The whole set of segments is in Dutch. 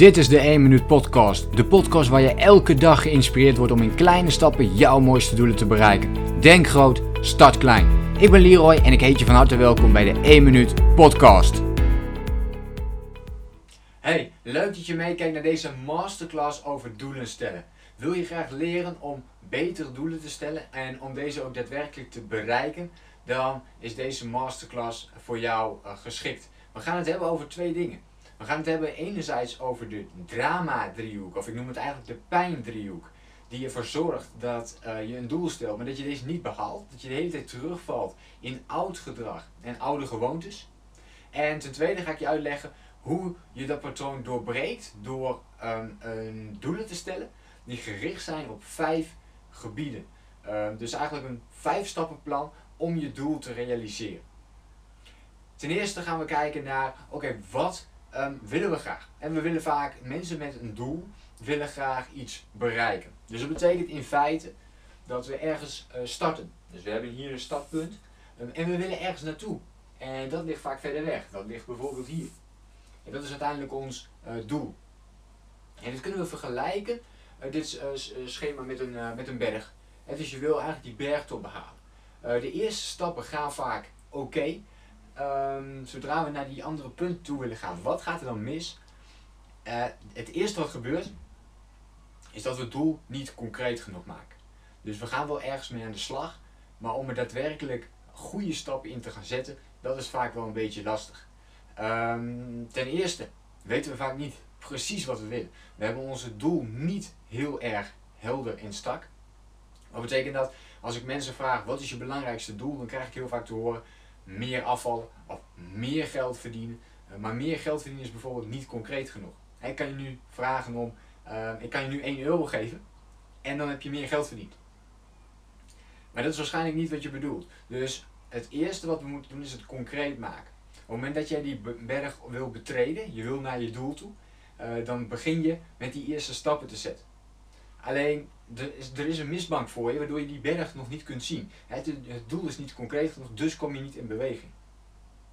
Dit is de 1 Minuut Podcast. De podcast waar je elke dag geïnspireerd wordt om in kleine stappen jouw mooiste doelen te bereiken. Denk groot, start klein. Ik ben Leroy en ik heet je van harte welkom bij de 1 Minuut Podcast. Hey, leuk dat je meekijkt naar deze masterclass over doelen stellen. Wil je graag leren om betere doelen te stellen en om deze ook daadwerkelijk te bereiken? Dan is deze masterclass voor jou uh, geschikt. We gaan het hebben over twee dingen. We gaan het hebben enerzijds over de drama-driehoek, of ik noem het eigenlijk de pijn-driehoek. Die ervoor zorgt dat uh, je een doel stelt, maar dat je deze niet behaalt. Dat je de hele tijd terugvalt in oud gedrag en oude gewoontes. En ten tweede ga ik je uitleggen hoe je dat patroon doorbreekt door um, doelen te stellen die gericht zijn op vijf gebieden. Um, dus eigenlijk een vijf stappenplan om je doel te realiseren. Ten eerste gaan we kijken naar, oké, wat um, willen we graag? En we willen vaak, mensen met een doel, willen graag iets bereiken. Dus dat betekent in feite dat we ergens uh, starten. Dus we hebben hier een startpunt um, en we willen ergens naartoe. En dat ligt vaak verder weg. Dat ligt bijvoorbeeld hier. En dat is uiteindelijk ons uh, doel. En dat kunnen we vergelijken, uh, dit schema met een, met een berg. En dus je wil eigenlijk die bergtop behalen. de eerste stappen gaan vaak oké. Um, zodra we naar die andere punten toe willen gaan, wat gaat er dan mis? Uh, het eerste wat gebeurt, is dat we het doel niet concreet genoeg maken. Dus we gaan wel ergens mee aan de slag, maar om er daadwerkelijk goede stappen in te gaan zetten, dat is vaak wel een beetje lastig. Um, ten eerste weten we vaak niet precies wat we willen. We hebben onze doel niet heel erg helder en strak. Wat betekent dat? Als ik mensen vraag wat is je belangrijkste doel, dan krijg ik heel vaak te horen meer afvallen of meer geld verdienen. Uh, maar meer geld verdienen is bijvoorbeeld niet concreet genoeg. Ik kan je nu vragen om, uh, ik kan je nu 1 euro geven en dan heb je meer geld verdiend. Maar dat is waarschijnlijk niet wat je bedoelt. Dus het eerste wat we moeten doen is het concreet maken. Op het moment dat jij die berg wil betreden, je wil naar je doel toe, uh, dan begin je met die eerste stappen te zetten. Alleen er is, er is een mistbank voor je, waardoor je die berg nog niet kunt zien. Het, het doel is niet concreet genoeg, dus kom je niet in beweging.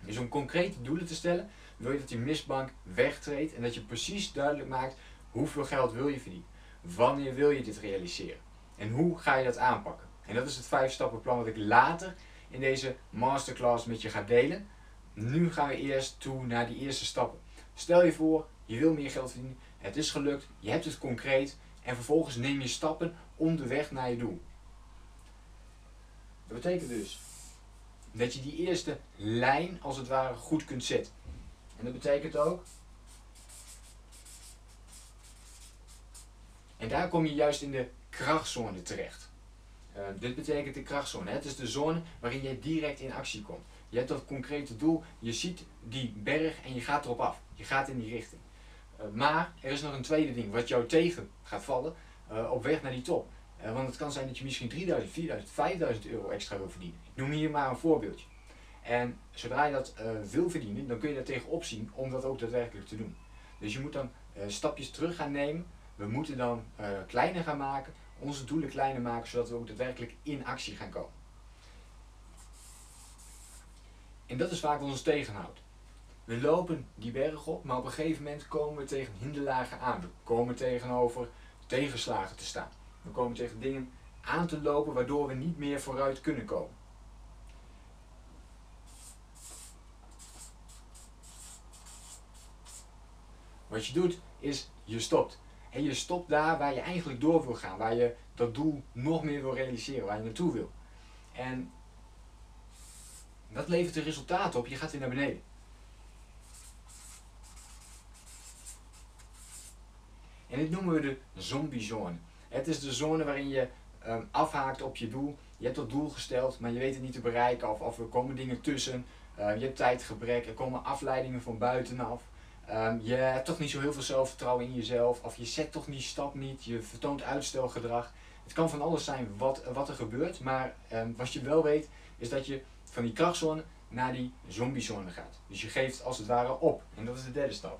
Dus om concrete doelen te stellen, wil je dat die mistbank wegtreedt en dat je precies duidelijk maakt hoeveel geld wil je verdienen. Wanneer wil je dit realiseren? En hoe ga je dat aanpakken? En dat is het vijf stappenplan wat ik later in deze masterclass met je ga delen. Nu gaan we eerst toe naar die eerste stappen. Stel je voor, je wil meer geld verdienen, het is gelukt, je hebt het concreet, en vervolgens neem je stappen onderweg naar je doel. Dat betekent dus dat je die eerste lijn als het ware goed kunt zetten. En dat betekent ook. En daar kom je juist in de krachtzone terecht. Uh, dit betekent de krachtzone. Het is de zone waarin je direct in actie komt. Je hebt dat concrete doel, je ziet die berg en je gaat erop af. Je gaat in die richting. Uh, maar er is nog een tweede ding wat jou tegen gaat vallen uh, op weg naar die top. Uh, want het kan zijn dat je misschien 3000, 4000, 5000 euro extra wil verdienen. Ik noem hier maar een voorbeeldje. En zodra je dat wil verdienen, dan kun je daar tegenop zien om dat ook daadwerkelijk te doen. Dus je moet dan stapjes terug gaan nemen. We moeten dan kleiner gaan maken, onze doelen kleiner maken, zodat we ook daadwerkelijk in actie gaan komen. En dat is vaak wat ons tegenhoudt. We lopen die berg op, maar op een gegeven moment komen we tegen hinderlagen aan. We komen tegenover tegenslagen te staan. We komen tegen dingen aan te lopen waardoor we niet meer vooruit kunnen komen. Wat je doet is je stopt. En je stopt daar waar je eigenlijk door wil gaan, waar je dat doel nog meer wil realiseren, waar je naartoe wil. En dat levert de resultaten op, je gaat weer naar beneden. En dit noemen we de zombiezone. Het is de zone waarin je um, afhaakt op je doel. Je hebt dat doel gesteld, maar je weet het niet te bereiken. Of, of er komen dingen tussen. Uh, je hebt tijdgebrek, er komen afleidingen van buitenaf. Um, je hebt toch niet zo heel veel zelfvertrouwen in jezelf. Of je zet toch die stap niet. Je vertoont uitstelgedrag. Het kan van alles zijn wat, wat er gebeurt. Maar wat je wel weet, is dat je van die krachtzone naar die zombiezone gaat. Dus je geeft als het ware op. En dat is de derde stap.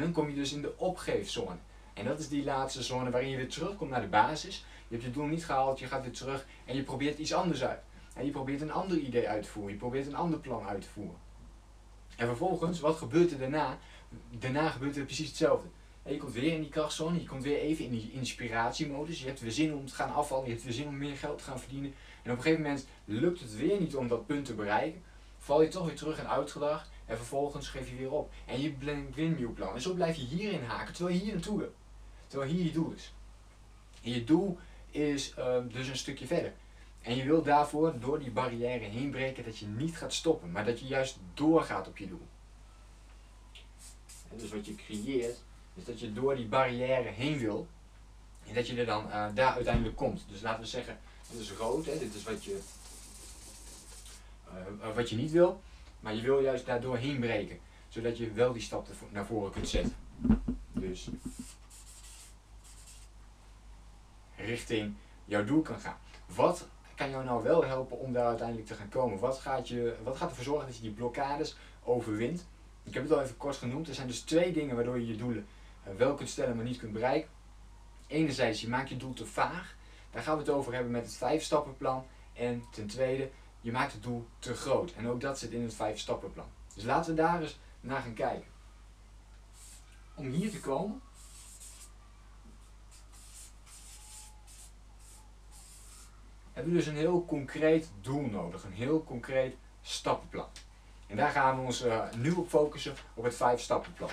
En dan kom je dus in de opgeefzone. En dat is die laatste zone waarin je weer terugkomt naar de basis. Je hebt je doel niet gehaald, je gaat weer terug en je probeert iets anders uit. en je probeert een ander idee uit te voeren, je probeert een ander plan uit te voeren. En vervolgens, wat gebeurt er daarna? Daarna gebeurt er precies hetzelfde. En je komt weer in die krachtzone, je komt weer even in die inspiratiemodus, je hebt weer zin om te gaan afvallen, je hebt weer zin om meer geld te gaan verdienen. En op een gegeven moment lukt het weer niet om dat punt te bereiken, val je toch weer terug in uitgedacht en vervolgens geef je weer op. En je brengt weer een nieuw plan. En zo blijf je hierin haken, terwijl je hier naartoe wil. Terwijl hier je doel is. En je doel is ehm, dus een stukje verder. En je wil daarvoor door die barrière heen breken dat je niet gaat stoppen, maar dat je juist doorgaat op je doel. En dus wat je creëert, is dat je door die barrière heen wil en dat je er dan uh, daar uiteindelijk komt. Dus laten we zeggen, dit is rood, hè, dit is wat je, uh, wat je niet wil, maar je wil juist daar doorheen breken, zodat je wel die stap naar voren kunt zetten. Dus richting jouw doel kan gaan. Wat kan jou nou wel helpen om daar uiteindelijk te gaan komen? Wat gaat, je, wat gaat ervoor zorgen dat je die blokkades overwint? Ik heb het al even kort genoemd. Er zijn dus twee dingen waardoor je je doelen eh, wel kunt stellen, maar niet kunt bereiken. Enerzijds, je maakt je doel te vaag. Daar gaan we het over hebben met het vijf stappenplan. En ten tweede, je maakt het doel te groot. En ook dat zit in het vijf stappenplan. Dus laten we daar eens naar gaan kijken. Om hier te komen, hebben we dus een heel concreet doel nodig, een heel concreet stappenplan. En daar gaan we ons uh, nu op focussen, op het vijf stappenplan.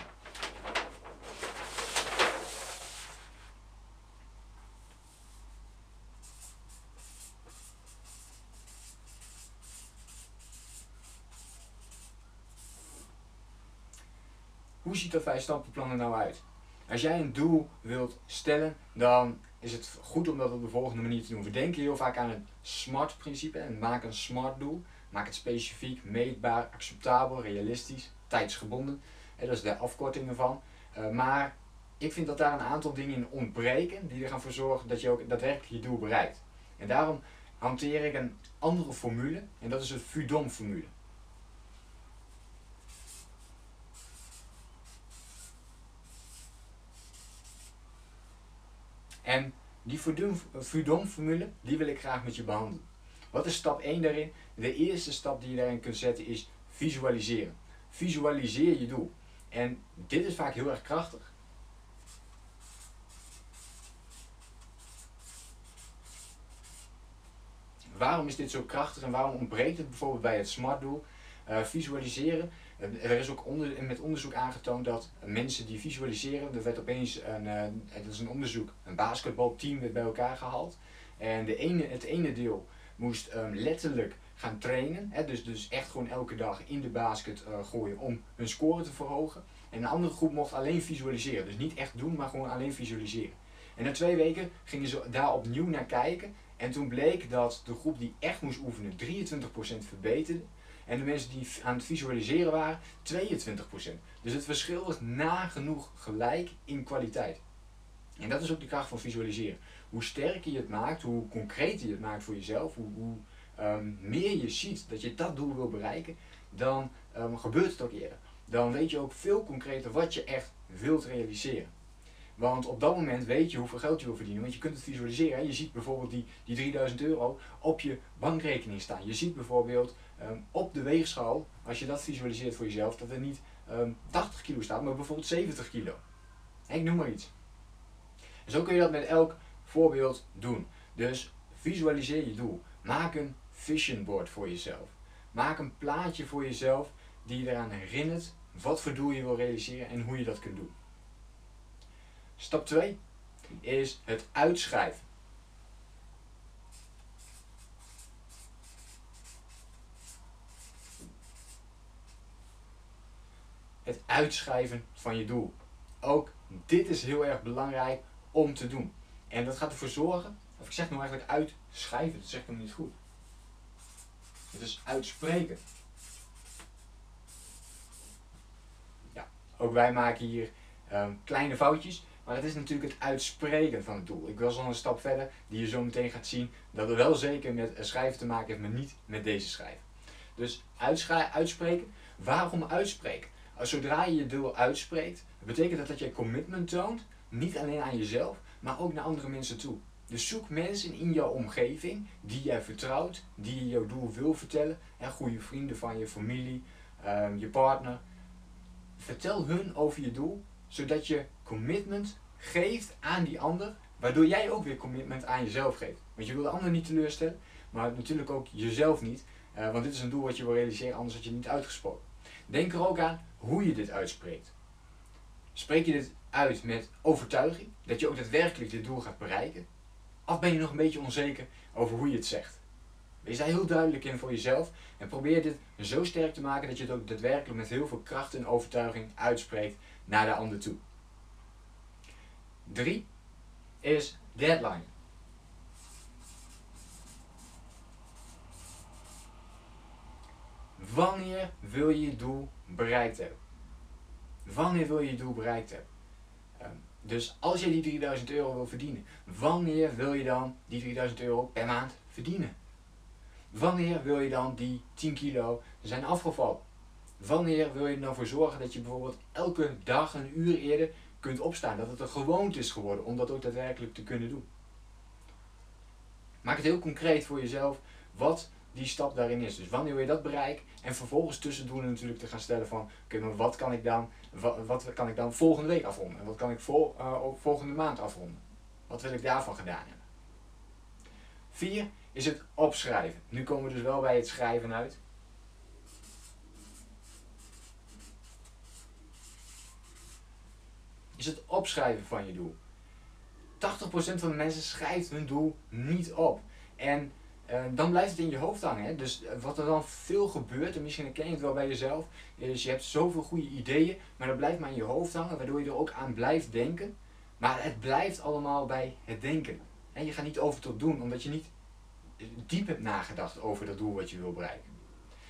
Hoe ziet dat vijf stappenplan er nou uit? Als jij een doel wilt stellen, dan is het goed om dat op de volgende manier te doen. We denken heel vaak aan het SMART-principe en maak een SMART doel. Maak het specifiek, meetbaar, acceptabel, realistisch, tijdsgebonden. dat is de afkorting ervan. Uh, maar ik vind dat daar een aantal dingen in ontbreken die ervoor zorgen dat je ook daadwerkelijk je doel bereikt. En daarom hanteer ik een andere formule en dat is de FUDOM-formule. En die Fudon-formule, die wil ik graag met je behandelen. Wat is stap 1 daarin? De eerste stap die je daarin kunt zetten is visualiseren. Visualiseer je doel. En dit is vaak heel erg krachtig. Waarom is dit zo krachtig en waarom ontbreekt het bijvoorbeeld bij het SMART doel? Uh, visualiseren er is ook onder, met onderzoek aangetoond dat mensen die visualiseren, er werd opeens een, uh, dat is een onderzoek, een basketbalteam werd bij elkaar gehaald. En de ene, het ene deel moest um, letterlijk gaan trainen, hè, dus, dus echt gewoon elke dag in de basket uh, gooien om hun score te verhogen. En een andere groep mocht alleen visualiseren, dus niet echt doen, maar gewoon alleen visualiseren. En na twee weken gingen ze daar opnieuw naar kijken en toen bleek dat de groep die echt moest oefenen 23% verbeterde en de mensen die aan het visualiseren waren, 22%. Dus het verschil was nagenoeg gelijk in kwaliteit. En dat is ook de kracht van visualiseren. Hoe sterker je het maakt, hoe concreter je het maakt voor jezelf, hoe, hoe um, meer je ziet dat je dat doel wil bereiken, dan um, gebeurt het ook eerder. Dan weet je ook veel concreter wat je echt wilt realiseren. Want op dat moment weet je hoeveel geld je wil verdienen. Want je kunt het visualiseren. Je ziet bijvoorbeeld die, die 3000 euro op je bankrekening staan. Je ziet bijvoorbeeld um, op de weegschaal, als je dat visualiseert voor jezelf, dat er niet um, ehm, 80 kilo staat, maar bijvoorbeeld 70 kilo. Ik noem maar iets. En zo kun je dat met elk voorbeeld doen. Dus visualiseer je doel. Maak een vision board voor jezelf. Maak een plaatje voor jezelf die je eraan herinnert wat voor doel je wil realiseren en hoe je dat kunt doen. Stap 2 is het uitschrijven. Het uitschrijven van je doel. Ook dit is heel erg belangrijk om te doen. En dat gaat ervoor zorgen, of ik zeg nou eigenlijk uitschrijven, dat zeg ik hem niet goed. Het is uitspreken. Ja, ook wij maken hier um, kleine foutjes. Maar het is natuurlijk het uitspreken van het doel. Ik wil zo een stap verder, die je zo meteen gaat zien, dat het wel zeker met schrijven te maken heeft, maar niet met deze schrijven. Dus uitspreken. Waarom uitspreken? Zodra je je doel uitspreekt, betekent dat dat je commitment toont, niet alleen aan jezelf, maar ook naar andere mensen toe. Dus zoek mensen in jouw omgeving die jij vertrouwt, die je jouw doel wil vertellen. Hè, goede vrienden van je familie, ehm, je partner. Vertel hun over je doel, zodat je commitment geeft aan die ander, waardoor jij ook weer commitment aan jezelf geeft. Want je wil de ander niet teleurstellen, maar natuurlijk ook jezelf niet. Uh, want dit is een doel wat je wil realiseren, anders had je het niet uitgesproken. Denk er ook aan hoe je dit uitspreekt. Spreek je dit uit met overtuiging, dat je ook daadwerkelijk dit doel gaat bereiken? Of ben je nog een beetje onzeker over hoe je het zegt? Wees daar heel duidelijk in voor jezelf en probeer dit zo sterk te maken dat je het ook daadwerkelijk met heel veel kracht en overtuiging uitspreekt naar de ander toe. 3 is deadline. Wanneer wil je je doel bereikt hebben? Wanneer wil je je doel bereikt hebben? Ehm, dus als je die 3000 euro wil verdienen, wanneer wil je dan die 3000 euro per maand verdienen? Wanneer wil je dan die 10 kilo zijn afgevallen? Wanneer wil je er dan voor zorgen dat je bijvoorbeeld elke dag een uur eerder kunt opstaan? Dat het een gewoonte is geworden om dat ook daadwerkelijk te kunnen doen. Maak het heel concreet voor jezelf wat die stap daarin is. Dus wanneer wil je dat bereiken? En vervolgens tussendoor natuurlijk te gaan stellen van, oké, maar wat kan ik dan, wat, wat, kan ik dan volgende week afronden? En wat kan ik vol, uh, volgende maand afronden? Wat wil ik daarvan gedaan hebben? Vier is het opschrijven. Nu komen we dus wel bij het schrijven uit. Is het opschrijven van je doel. 80% van de mensen schrijft hun doel niet op. En uh, dan blijft het in je hoofd hangen. Hè? Dus eh, wat er dan veel gebeurt, en misschien herken je het wel bij jezelf, is je hebt zoveel goede ideeën, maar dat blijft maar in je hoofd hangen, waardoor je er ook aan blijft denken. Maar het blijft allemaal bij het denken. En je gaat niet over tot doen, omdat je niet diep hebt nagedacht over dat doel wat je wil bereiken.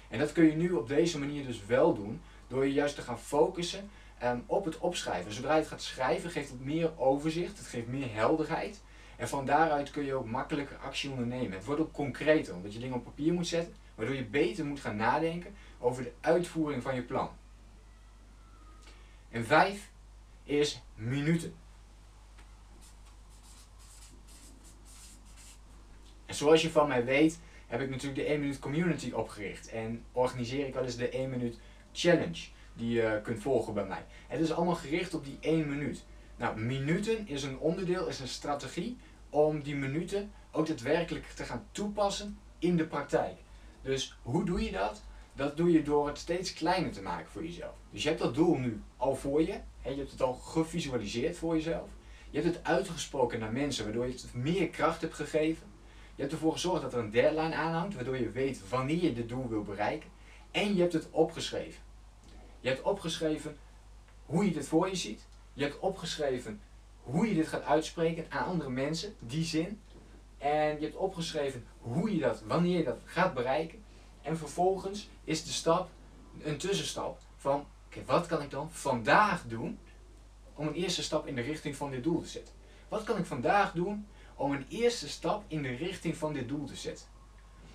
En dat kun je nu op deze manier dus wel doen, door je juist te gaan focussen um, op het opschrijven. Zodra je het gaat schrijven, geeft het meer overzicht, het geeft meer helderheid. En van daaruit kun je ook makkelijker actie ondernemen. Het wordt ook concreter, omdat je dingen op papier moet zetten, waardoor je beter moet gaan nadenken over de uitvoering van je plan. En vijf is minuten. En zoals je van mij weet, heb ik natuurlijk de 1 minuut community opgericht. En organiseer ik wel eens de 1 minuut challenge die je kunt volgen bij mij. Het is allemaal gericht op die 1 minuut. Nou, minuten is een onderdeel, is een strategie om die minuten ook daadwerkelijk te gaan toepassen in de praktijk. Dus hoe doe je dat? Dat doe je door het steeds kleiner te maken voor jezelf. Dus je hebt dat doel nu al voor je. je hebt het al gevisualiseerd voor jezelf. Je hebt het uitgesproken naar mensen, waardoor je het meer kracht hebt gegeven. Je hebt ervoor gezorgd dat er een deadline aanhangt, waardoor je weet wanneer je dit doel wil bereiken. En je hebt het opgeschreven. Je hebt opgeschreven hoe je dit voor je ziet. Je hebt opgeschreven hoe je dit gaat uitspreken aan andere mensen, die zin. En je hebt opgeschreven hoe je dat, wanneer je dat gaat bereiken. En vervolgens is de stap een tussenstap van, oké, wat kan ik dan vandaag doen om een eerste stap in de richting van dit doel te zetten? Wat kan ik vandaag doen om een eerste stap in de richting van dit doel te zetten?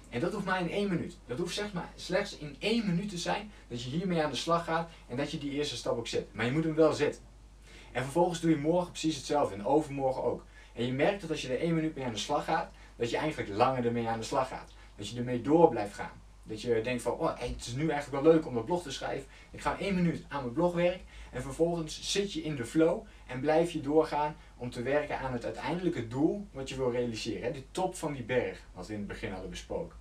En dat hoeft maar in één minuut. Dat hoeft zeg maar slechts in één minuut te zijn dat je hiermee aan de slag gaat en dat je die eerste stap ook zet. Maar je moet hem wel zetten. En vervolgens doe je morgen precies hetzelfde en overmorgen ook. En je merkt dat als je er één minuut mee aan de slag gaat, dat je eigenlijk langer ermee aan de slag gaat. Dat je ermee door blijft gaan. Dat je denkt van, oh, het is nu eigenlijk wel leuk om dat blog te schrijven. Ik ga één minuut aan mijn blog werken. En vervolgens zit je in de flow en blijf je doorgaan om te werken aan het uiteindelijke doel wat je wil realiseren. De top van die berg, wat we in het begin hadden besproken.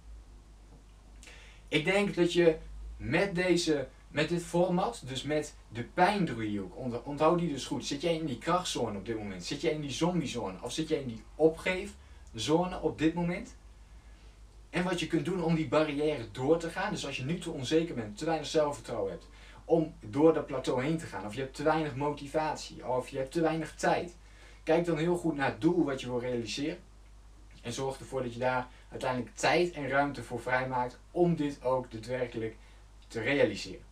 Ik denk dat je met, deze, met dit format, dus met de pijndriehoek, onthoud die dus goed. Zit jij in die krachtzone op dit moment? Zit jij in die zombiezone? Of zit jij in die opgeefzone op dit moment? En wat je kunt doen om die barrière door te gaan. Dus als je nu te onzeker bent, te weinig zelfvertrouwen hebt, om door dat plateau heen te gaan. Of je hebt te weinig motivatie, of je hebt te weinig tijd. Kijk dan heel goed naar het doel wat je wil realiseren. En zorg ervoor dat je daar uiteindelijk tijd en ruimte voor vrijmaakt om dit ook daadwerkelijk te realiseren.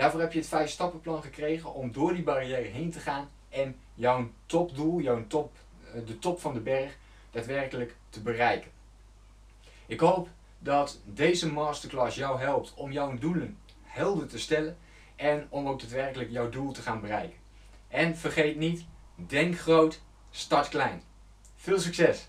Daarvoor heb je het vijf stappenplan gekregen om door die barrière heen te gaan en jouw topdoel, jouw top, eh, de top van de berg, daadwerkelijk te bereiken. Ik hoop dat deze masterclass jou helpt om jouw doelen helder te stellen en om ook daadwerkelijk jouw doel te gaan bereiken. En vergeet niet, denk groot, start klein. Veel succes!